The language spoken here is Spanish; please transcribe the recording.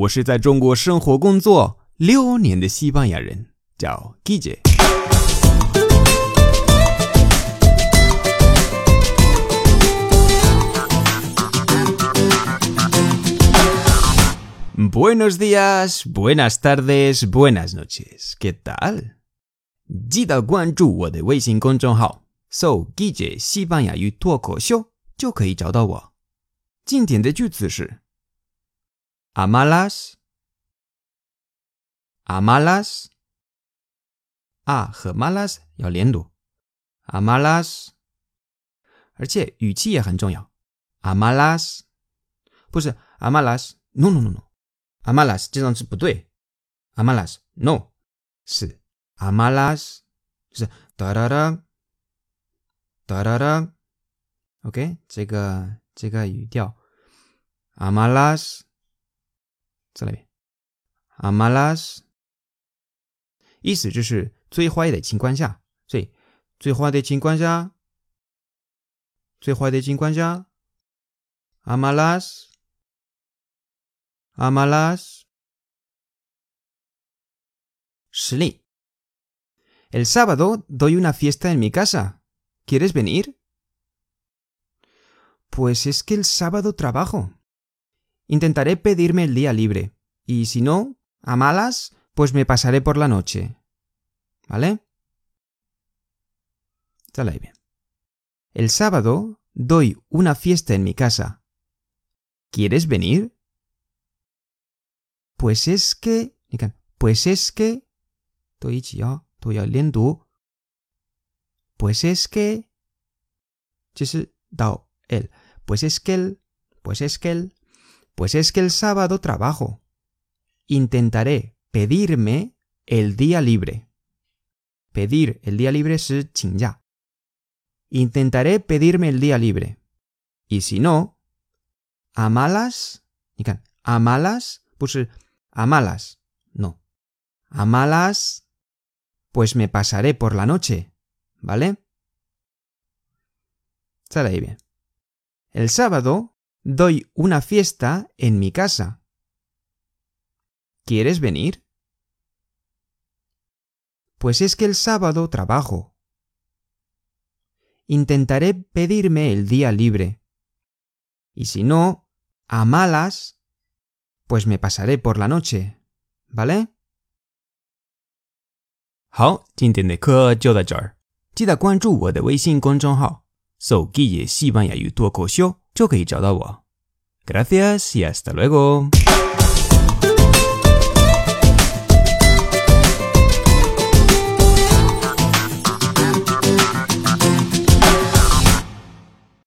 我是在中国生活工作六年的西班牙人，叫 Guille。Buenos días, buenas tardes, buenas noches. ¿Qué tal? 记得关注我的微信公众号“搜 Guille 西班牙语脱口秀”，就可以找到我。经典的句子是 a malas, a malas, a 和 malas 要连读，a malas，而且语气也很重要，a malas，不是 a malas，no no no no，a malas 这样是不对，a malas no 是 a malas，是哒哒哒哒哒哒，OK，这个这个语调，a malas。再来一遍，amalas，意思就是最坏的情况下，所以最坏的情况下，最坏的情况下，amalas，amalas，实例，El sábado doy una fiesta en mi casa. ¿Quieres venir? Pues es que el sábado trabajo. Intentaré pedirme el día libre. Y si no, a malas, pues me pasaré por la noche. ¿Vale? Bien. El sábado doy una fiesta en mi casa. ¿Quieres venir? Pues es que... Pues es que... Pues es que... Pues es que el... Pues es que el... Pues es que el sábado trabajo. Intentaré pedirme el día libre. Pedir el día libre es ya. Intentaré pedirme el día libre. Y si no, a malas, a malas, pues a malas, no. A malas, pues me pasaré por la noche, ¿vale? Sale ahí bien. El sábado Doy una fiesta en mi casa. ¿Quieres venir? Pues es que el sábado trabajo. Intentaré pedirme el día libre. Y si no, a malas, pues me pasaré por la noche. ¿Vale? 好，今天的课就到这儿。记得关注我的微信公众号“手机也西班牙语脱口秀”。 就可以找到我。Gracias y hasta luego.